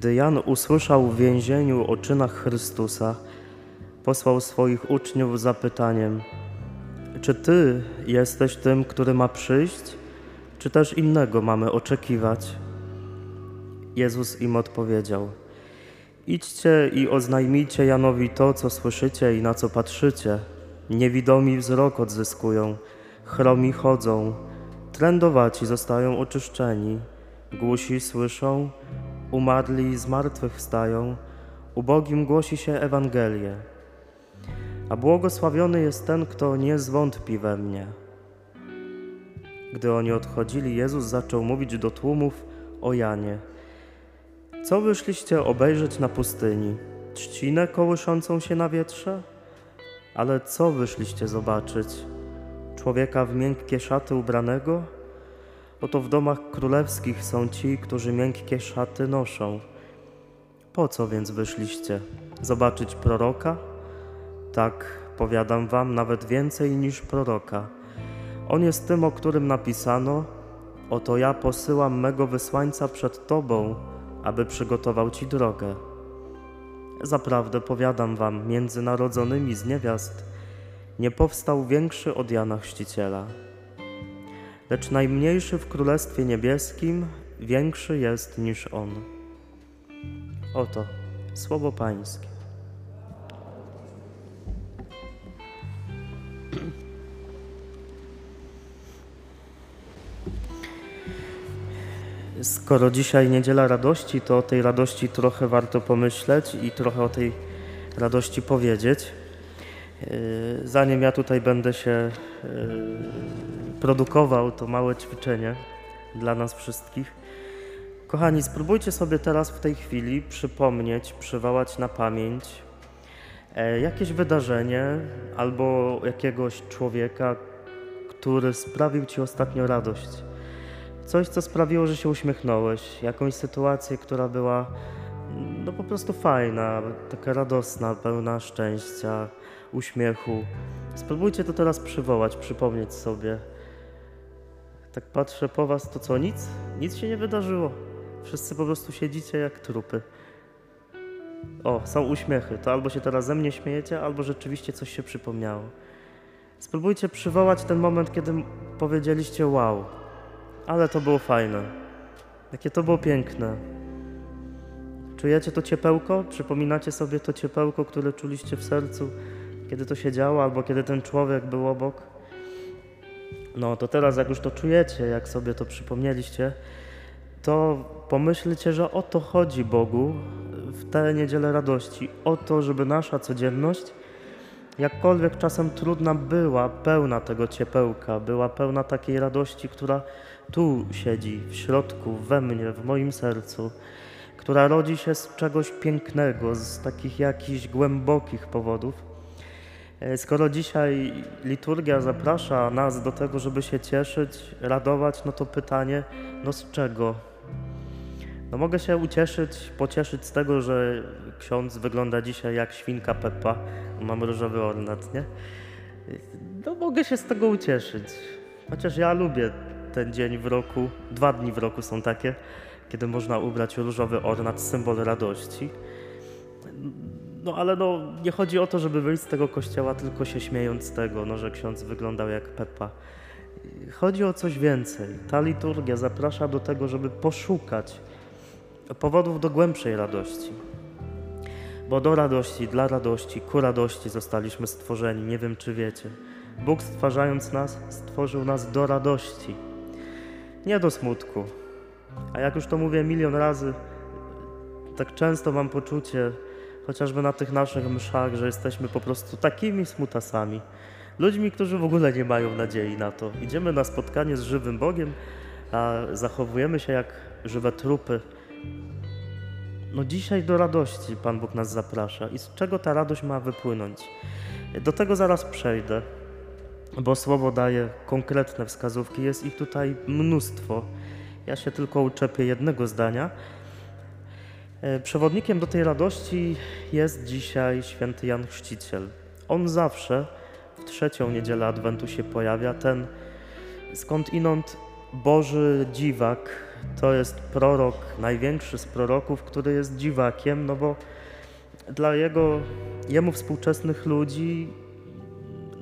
Gdy Jan usłyszał w więzieniu o czynach Chrystusa, posłał swoich uczniów zapytaniem: Czy ty jesteś tym, który ma przyjść, czy też innego mamy oczekiwać? Jezus im odpowiedział: Idźcie i oznajmijcie Janowi to, co słyszycie i na co patrzycie. Niewidomi wzrok odzyskują, chromi chodzą, trędowaci zostają oczyszczeni, głusi słyszą, umarli z martwych wstają, ubogim głosi się Ewangelię. A błogosławiony jest ten, kto nie zwątpi we mnie. Gdy oni odchodzili, Jezus zaczął mówić do tłumów o Janie. Co wyszliście obejrzeć na pustyni? Trzcinę kołyszącą się na wietrze? Ale co wyszliście zobaczyć? Człowieka w miękkie szaty ubranego? Oto w domach królewskich są ci, którzy miękkie szaty noszą. Po co więc wyszliście? Zobaczyć proroka? Tak, powiadam wam, nawet więcej niż proroka. On jest tym, o którym napisano: Oto ja posyłam mego wysłańca przed tobą, aby przygotował ci drogę. Zaprawdę powiadam wam, między narodzonymi z niewiast nie powstał większy od Jana Chrzciciela. Lecz najmniejszy w Królestwie Niebieskim większy jest niż on. Oto słowo Pańskie. Skoro dzisiaj niedziela radości, to o tej radości trochę warto pomyśleć i trochę o tej radości powiedzieć. Yy, Zanim ja tutaj będę się yy, produkował, to małe ćwiczenie dla nas wszystkich. Kochani, spróbujcie sobie teraz w tej chwili przypomnieć, przywołać na pamięć e, jakieś wydarzenie albo jakiegoś człowieka, który sprawił ci ostatnio radość. Coś, co sprawiło, że się uśmiechnąłeś, jakąś sytuację, która była no po prostu fajna, taka radosna, pełna szczęścia, uśmiechu. Spróbujcie to teraz przywołać, przypomnieć sobie. Tak patrzę po was, to co, nic? Nic się nie wydarzyło. Wszyscy po prostu siedzicie jak trupy. O, są uśmiechy. To albo się teraz ze mnie śmiejecie, albo rzeczywiście coś się przypomniało. Spróbujcie przywołać ten moment, kiedy powiedzieliście wow, ale to było fajne. Jakie to było piękne. Czujecie to ciepełko? Przypominacie sobie to ciepełko, które czuliście w sercu, kiedy to się działo, albo kiedy ten człowiek był obok? No to teraz, jak już to czujecie, jak sobie to przypomnieliście, to pomyślcie, że o to chodzi Bogu w tę niedzielę radości. O to, żeby nasza codzienność, jakkolwiek czasem trudna była, pełna tego ciepełka, była pełna takiej radości, która tu siedzi, w środku, we mnie, w moim sercu, która rodzi się z czegoś pięknego, z takich jakichś głębokich powodów. E, Skoro dzisiaj liturgia zaprasza nas do tego, żeby się cieszyć, radować, no to pytanie, no z czego? No mogę się ucieszyć, pocieszyć z tego, że ksiądz wygląda dzisiaj jak świnka Peppa, mam różowy ornat, nie? No mogę się z tego ucieszyć. Chociaż ja lubię ten dzień w roku, dwa dni w roku są takie, kiedy można ubrać różowy ornat, symbol radości. No ale no, nie chodzi o to, żeby wyjść z tego kościoła tylko się śmiejąc z tego, no, że ksiądz wyglądał jak Peppa. Chodzi o coś więcej. Ta liturgia zaprasza do tego, żeby poszukać powodów do głębszej radości. Bo do radości, dla radości, ku radości zostaliśmy stworzeni. Nie wiem, czy wiecie. Bóg stwarzając nas, stworzył nas do radości, nie do smutku. A jak już to mówię milion razy, tak często mam poczucie, chociażby na tych naszych mszach, że jesteśmy po prostu takimi smutasami. Ludźmi, którzy w ogóle nie mają nadziei na to. Idziemy na spotkanie z żywym Bogiem, a zachowujemy się jak żywe trupy. No dzisiaj do radości Pan Bóg nas zaprasza. I z czego ta radość ma wypłynąć? Do tego zaraz przejdę, bo Słowo daje konkretne wskazówki. Jest ich tutaj mnóstwo. Ja się tylko uczepię jednego zdania. E, Przewodnikiem do tej radości jest dzisiaj święty Jan Chrzciciel. On zawsze w trzecią niedzielę Adwentu się pojawia, ten skąd inąd Boży dziwak, to jest prorok, największy z proroków, który jest dziwakiem, no bo dla jego, jemu współczesnych ludzi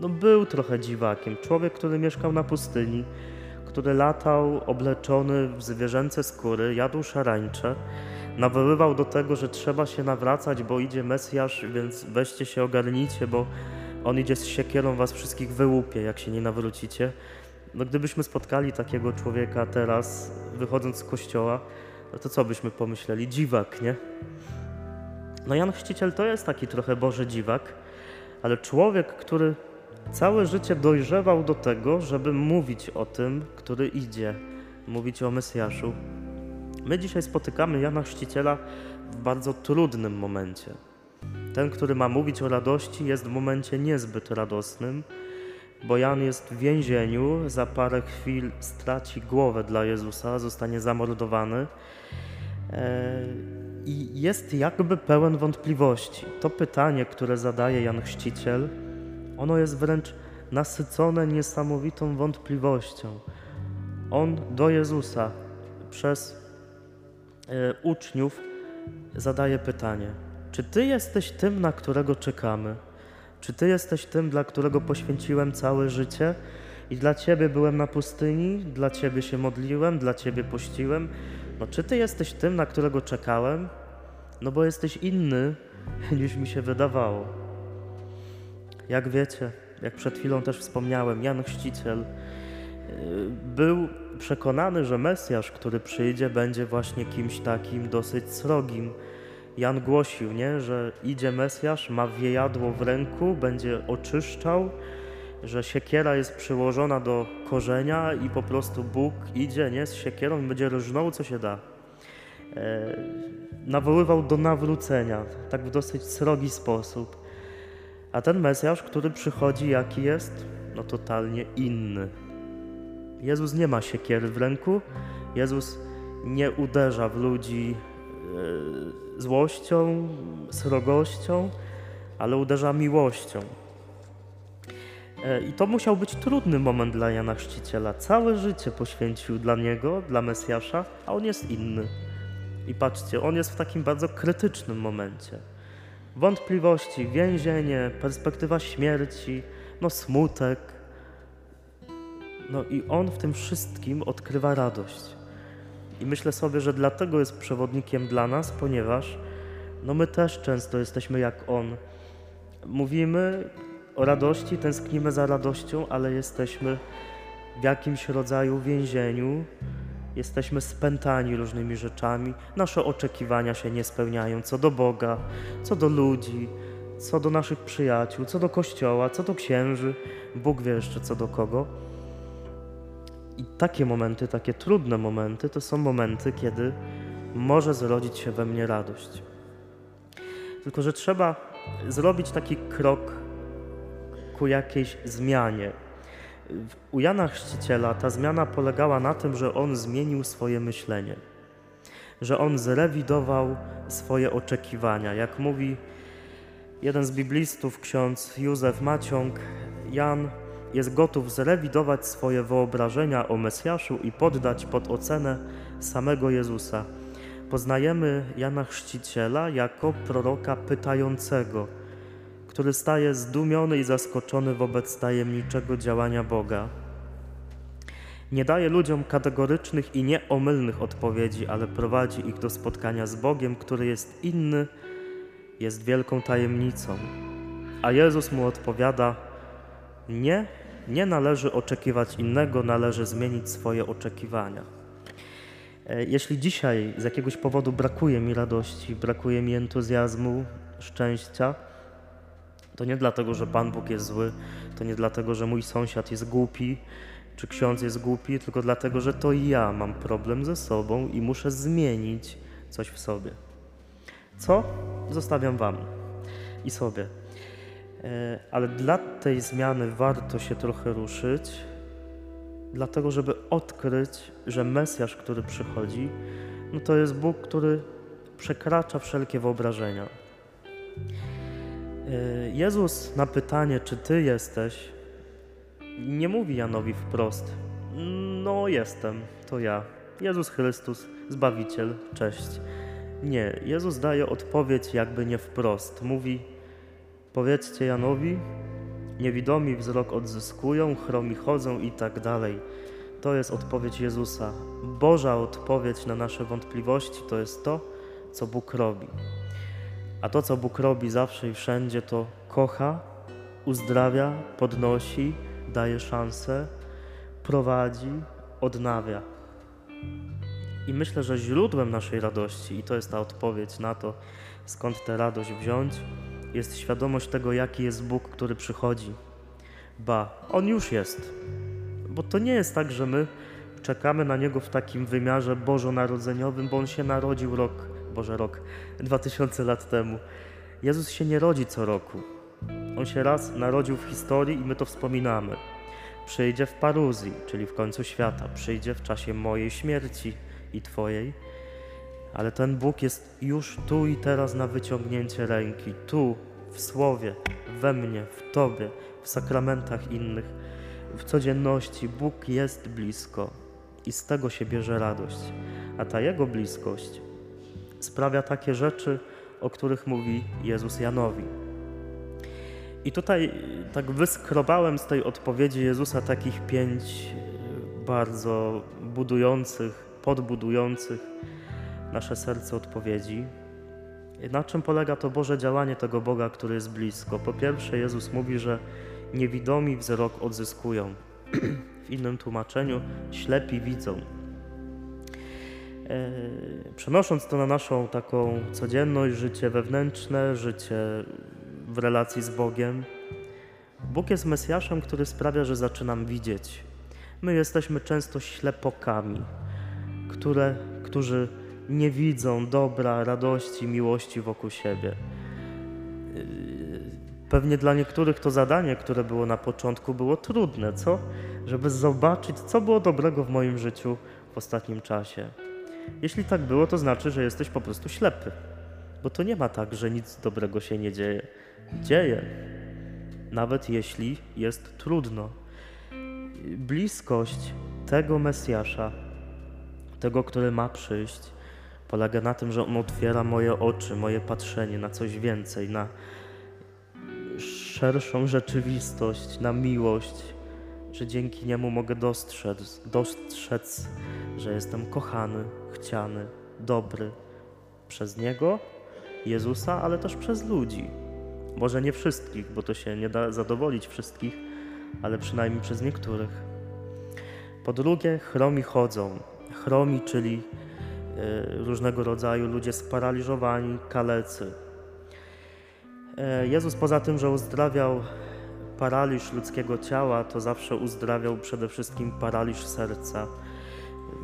no był trochę dziwakiem. Człowiek, który mieszkał na pustyni, który latał obleczony w zwierzęce skóry, jadł szarańcze, nawoływał do tego, że trzeba się nawracać, bo idzie Mesjasz, więc weźcie się, ogarnijcie, bo on idzie z siekierą, was wszystkich wyłupie, jak się nie nawrócicie. No gdybyśmy spotkali takiego człowieka teraz, wychodząc z kościoła, no to co byśmy pomyśleli? Dziwak, nie? No Jan Chrzciciel to jest taki trochę Boży dziwak, ale człowiek, który całe życie dojrzewał do tego, żeby mówić o tym, który idzie, mówić o Mesjaszu. My dzisiaj spotykamy Jana Chrzciciela w bardzo trudnym momencie. Ten, który ma mówić o radości, jest w momencie niezbyt radosnym, bo Jan jest w więzieniu, za parę chwil straci głowę dla Jezusa, zostanie zamordowany e, i jest jakby pełen wątpliwości. To pytanie, które zadaje Jan Chrzciciel, ono jest wręcz nasycone niesamowitą wątpliwością. On do Jezusa przez uczniów zadaje pytanie: Czy Ty jesteś tym, na którego czekamy? Czy Ty jesteś tym, dla którego poświęciłem całe życie i dla Ciebie byłem na pustyni, dla Ciebie się modliłem, dla Ciebie pościłem? No, czy Ty jesteś tym, na którego czekałem? No, bo jesteś inny niż mi się wydawało. Jak wiecie, jak przed chwilą też wspomniałem, Jan Chrzciciel był przekonany, że Mesjasz, który przyjdzie, będzie właśnie kimś takim dosyć srogim. Jan głosił, nie, że idzie Mesjasz, ma wiejadło w ręku, będzie oczyszczał, że siekiera jest przyłożona do korzenia i po prostu Bóg idzie nie, z siekierą będzie różnął, co się da. E, nawoływał do nawrócenia, tak w dosyć srogi sposób. A ten Mesjasz, który przychodzi, jaki jest? No totalnie inny. Jezus nie ma siekiery w ręku, Jezus nie uderza w ludzi e, złością, srogością, ale uderza miłością. E, I to musiał być trudny moment dla Jana Chrzciciela. Całe życie poświęcił dla niego, dla Mesjasza, a on jest inny. I patrzcie, on jest w takim bardzo krytycznym momencie wątpliwości, więzienie, perspektywa śmierci, no smutek. No i on w tym wszystkim odkrywa radość. I myślę sobie, że dlatego jest przewodnikiem dla nas, ponieważ no my też często jesteśmy jak on. Mówimy o radości, tęsknimy za radością, ale jesteśmy w jakimś rodzaju więzieniu, Jesteśmy spętani różnymi rzeczami, nasze oczekiwania się nie spełniają co do Boga, co do ludzi, co do naszych przyjaciół, co do kościoła, co do księży, Bóg wie jeszcze co do kogo. I takie momenty, takie trudne momenty, to są momenty, kiedy może zrodzić się we mnie radość. Tylko, że trzeba zrobić taki krok ku jakiejś zmianie, u Jana Chrzciciela ta zmiana polegała na tym, że on zmienił swoje myślenie, że on zrewidował swoje oczekiwania. Jak mówi jeden z biblistów, ksiądz Józef Maciąg, Jan jest gotów zrewidować swoje wyobrażenia o Mesjaszu i poddać pod ocenę samego Jezusa. Poznajemy Jana Chrzciciela jako proroka pytającego – który staje zdumiony i zaskoczony wobec tajemniczego działania Boga. Nie daje ludziom kategorycznych i nieomylnych odpowiedzi, ale prowadzi ich do spotkania z Bogiem, który jest inny, jest wielką tajemnicą. A Jezus mu odpowiada: Nie, nie należy oczekiwać innego, należy zmienić swoje oczekiwania. E, jeśli dzisiaj z jakiegoś powodu brakuje mi radości, brakuje mi entuzjazmu, szczęścia, to nie dlatego, że Pan Bóg jest zły, to nie dlatego, że mój sąsiad jest głupi, czy ksiądz jest głupi, tylko dlatego, że to ja mam problem ze sobą i muszę zmienić coś w sobie. Co? Zostawiam Wam i sobie. E, ale dla tej zmiany warto się trochę ruszyć, dlatego, żeby odkryć, że Mesjasz, który przychodzi, no to jest Bóg, który przekracza wszelkie wyobrażenia. Y, Jezus na pytanie, czy Ty jesteś, nie mówi Janowi wprost, no jestem, to ja. Jezus Chrystus, Zbawiciel, cześć. Nie, Jezus daje odpowiedź jakby nie wprost. Mówi, powiedzcie Janowi, niewidomi wzrok odzyskują, chromi chodzą i tak dalej. To jest odpowiedź Jezusa. Boża odpowiedź na nasze wątpliwości to jest to, co Bóg robi. A to, co Bóg robi zawsze i wszędzie, to kocha, uzdrawia, podnosi, daje szansę, prowadzi, odnawia. I myślę, że źródłem naszej radości, i to jest ta odpowiedź na to, skąd tę radość wziąć, jest świadomość tego, jaki jest Bóg, który przychodzi. Ba, On już jest. Bo to nie jest tak, że my czekamy na Niego w takim wymiarze bożonarodzeniowym, bo On się narodził rok, Boże rok, 2000 lat temu. Jezus się nie rodzi co roku. On się raz narodził w historii i my to wspominamy. Przyjdzie w paruzji, czyli w końcu świata. Przyjdzie w czasie mojej śmierci i Twojej. Ale ten Bóg jest już tu i teraz na wyciągnięcie ręki. Tu, w Słowie, we mnie, w Tobie, w sakramentach innych, w codzienności. Bóg jest blisko i z tego się bierze radość. A ta Jego bliskość sprawia takie rzeczy, o których mówi Jezus Janowi. I tutaj tak wyskrobałem z tej odpowiedzi Jezusa takich pięć bardzo budujących, podbudujących nasze serce odpowiedzi. Na czym polega to Boże działanie tego Boga, który jest blisko? Po pierwsze, Jezus mówi, że niewidomi wzrok odzyskują. W innym tłumaczeniu ślepi widzą. E, przenosząc to na naszą taką codzienność, życie wewnętrzne, życie w relacji z Bogiem, Bóg jest Mesjaszem, który sprawia, że zaczynam widzieć. My jesteśmy często ślepokami, które, którzy nie widzą dobra, radości, miłości wokół siebie. Pewnie dla niektórych to zadanie, które było na początku, było trudne, co? Żeby zobaczyć, co było dobrego w moim życiu w ostatnim czasie. Jeśli tak było, to znaczy, że jesteś po prostu ślepy. Bo to nie ma tak, że nic dobrego się nie dzieje. Dzieje. Nawet jeśli jest trudno. Bliskość tego Mesjasza, tego, który ma przyjść, polega na tym, że on otwiera moje oczy, moje patrzenie na coś więcej, na szerszą rzeczywistość, na miłość, że dzięki niemu mogę dostrzec, dostrzec, że jestem kochany, chciany, dobry przez niego, Jezusa, ale też przez ludzi. Może nie wszystkich, bo to się nie da zadowolić wszystkich, ale przynajmniej przez niektórych. Po drugie, chromi chodzą. Chromi, czyli różnego rodzaju ludzie sparaliżowani, kalecy. E, Jezus poza tym, że uzdrawiał paraliż ludzkiego ciała, to zawsze uzdrawiał przede wszystkim paraliż serca.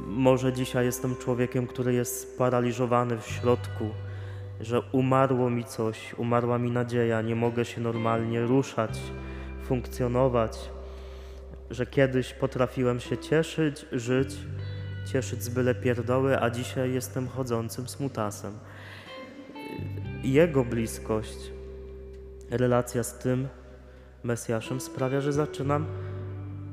Może dzisiaj jestem człowiekiem, który jest sparaliżowany w środku, że umarło mi coś, umarła mi nadzieja, nie mogę się normalnie ruszać, funkcjonować, że kiedyś potrafiłem się cieszyć, żyć, cieszyć z byle pierdoły, a dzisiaj jestem chodzącym smutasem. Jego bliskość, relacja z tym Mesjaszem sprawia, że zaczynam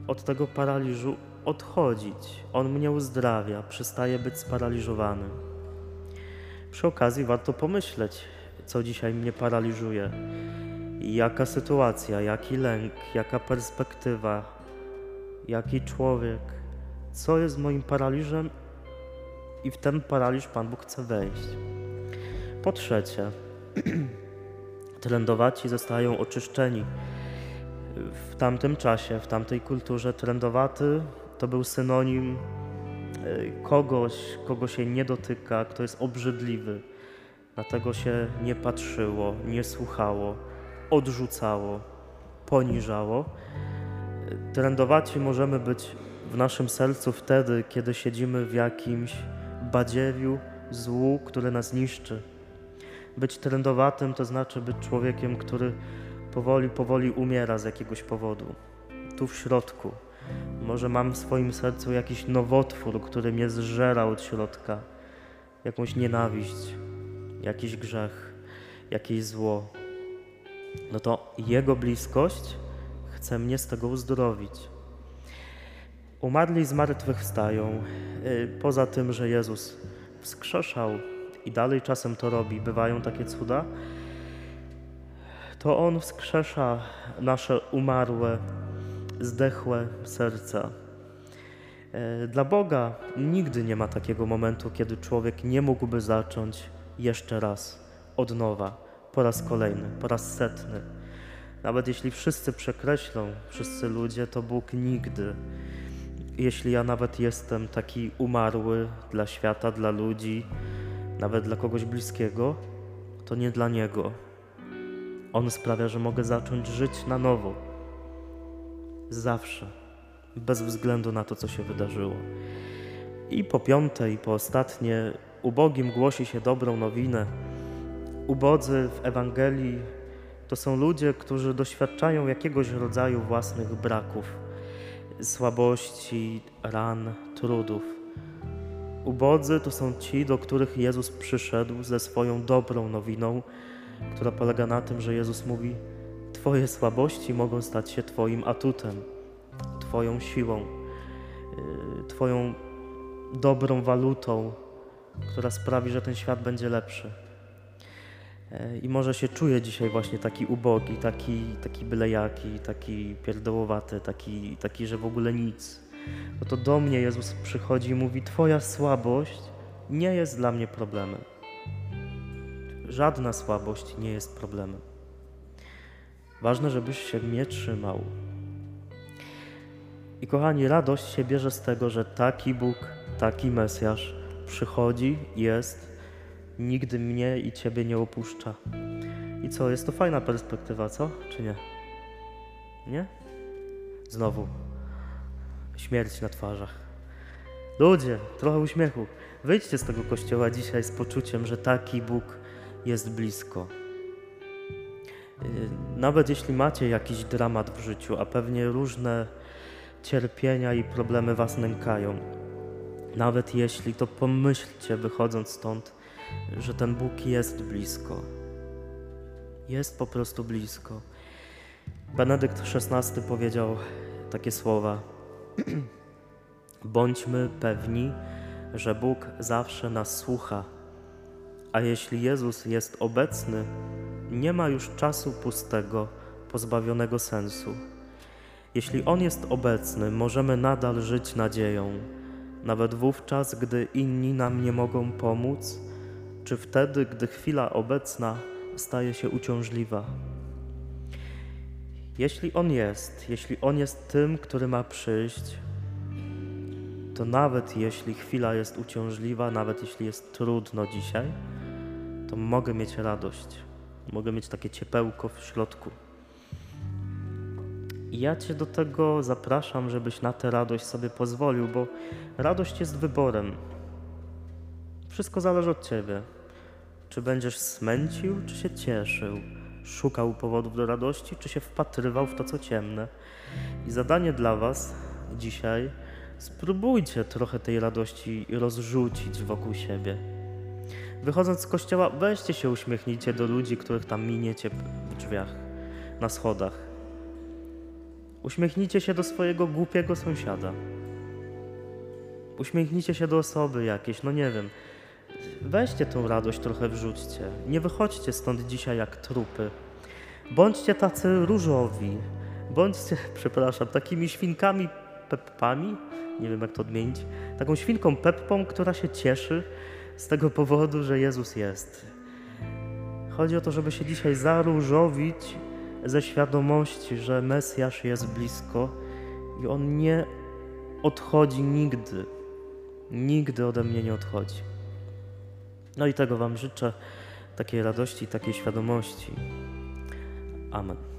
od tego paraliżu odchodzić. On mnie uzdrawia, przestaje być sparaliżowany. Przy okazji warto pomyśleć, co dzisiaj mnie paraliżuje. Jaka sytuacja, jaki lęk, jaka perspektywa, jaki człowiek, co jest moim paraliżem i w ten paraliż Pan Bóg chce wejść. Po trzecie, trendowaci zostają oczyszczeni. W tamtym czasie, w tamtej kulturze trendowaty to był synonim e, kogoś, kogo się nie dotyka, kto jest obrzydliwy. Dlatego się nie patrzyło, nie słuchało, odrzucało, poniżało. Trendowaci możemy być w naszym sercu wtedy, kiedy siedzimy w jakimś badziewiu złu, które nas niszczy. Być trendowatym to znaczy być człowiekiem, który powoli, powoli umiera z jakiegoś powodu. Tu w środku. Może mam w swoim sercu jakiś nowotwór, który mnie zżera od środka. Jakąś nienawiść, jakiś grzech, jakieś zło. No to Jego bliskość chce mnie z tego uzdrowić. Umarli z martwych wstają. Y, Poza tym, że Jezus wskrzeszał i dalej czasem to robi, bywają takie cuda, to On wskrzesza nasze umarłe, zdechłe serca. E, Dla Boga nigdy nie ma takiego momentu, kiedy człowiek nie mógłby zacząć jeszcze raz, od nowa, po raz kolejny, po raz setny. Nawet jeśli wszyscy przekreślą, wszyscy ludzie, to Bóg nigdy. Jeśli ja nawet jestem taki umarły dla świata, dla ludzi, nawet dla kogoś bliskiego, to nie dla Niego. On sprawia, że mogę zacząć żyć na nowo. Zawsze. Bez względu na to, co się wydarzyło. I po piąte, i po ostatnie, ubogim głosi się dobrą nowinę. Ubodzy w Ewangelii to są ludzie, którzy doświadczają jakiegoś rodzaju własnych braków, słabości, ran, trudów. Ubodzy to są ci, do których Jezus przyszedł ze swoją dobrą nowiną, która polega na tym, że Jezus mówi: Twoje słabości mogą stać się Twoim atutem, Twoją siłą, yy, Twoją dobrą walutą, która sprawi, że ten świat będzie lepszy. Yy, I może się czuję dzisiaj właśnie taki ubogi, taki, taki bylejaki, taki pierdołowaty, taki, taki, że w ogóle nic. No to do mnie Jezus przychodzi i mówi: Twoja słabość nie jest dla mnie problemem. Żadna słabość nie jest problemem. Ważne, żebyś się mnie trzymał. I kochani, radość się bierze z tego, że taki Bóg, taki Mesjasz przychodzi, jest, nigdy mnie i Ciebie nie opuszcza. I co, jest to fajna perspektywa, co? Czy nie? Nie? Znowu śmierć na twarzach. Ludzie, trochę uśmiechu. Wyjdźcie z tego kościoła dzisiaj z poczuciem, że taki Bóg jest blisko. Nawet jeśli macie jakiś dramat w życiu, a pewnie różne cierpienia i problemy was nękają, nawet jeśli, to pomyślcie, wychodząc stąd, że ten Bóg jest blisko. Jest po prostu blisko. Benedykt XVI powiedział takie słowa: Bądźmy pewni, że Bóg zawsze nas słucha, a jeśli Jezus jest obecny, nie ma już czasu pustego, pozbawionego sensu. Jeśli On jest obecny, możemy nadal żyć nadzieją, nawet wówczas, gdy inni nam nie mogą pomóc, czy wtedy, gdy chwila obecna staje się uciążliwa. Jeśli On jest, jeśli On jest tym, który ma przyjść, to nawet jeśli chwila jest uciążliwa, nawet jeśli jest trudno dzisiaj, to mogę mieć radość. Mogę mieć takie ciepełko w środku. I ja Cię do tego zapraszam, żebyś na tę radość sobie pozwolił, bo radość jest wyborem. Wszystko zależy od Ciebie. Czy będziesz smęcił, czy się cieszył? Szukał powodów do radości, czy się wpatrywał w to, co ciemne? I zadanie dla Was dzisiaj: spróbujcie trochę tej radości rozrzucić wokół siebie. Wychodząc z kościoła, weźcie się uśmiechnijcie do ludzi, których tam miniecie w drzwiach, na schodach. Uśmiechnijcie się do swojego głupiego sąsiada. Uśmiechnijcie się do osoby jakiejś, no nie wiem. Weźcie tą radość trochę wrzućcie. Nie wychodźcie stąd dzisiaj jak trupy. Bądźcie tacy różowi. Bądźcie, przepraszam, takimi świnkami peppami. Nie wiem jak to odmienić. Taką świnką peppą, która się cieszy z tego powodu, że Jezus jest. Chodzi o to, żeby się dzisiaj zaróżowić ze świadomości, że Mesjasz jest blisko i On nie odchodzi nigdy. Nigdy ode mnie nie odchodzi. No i tego Wam życzę, takiej radości, takiej świadomości. Amen.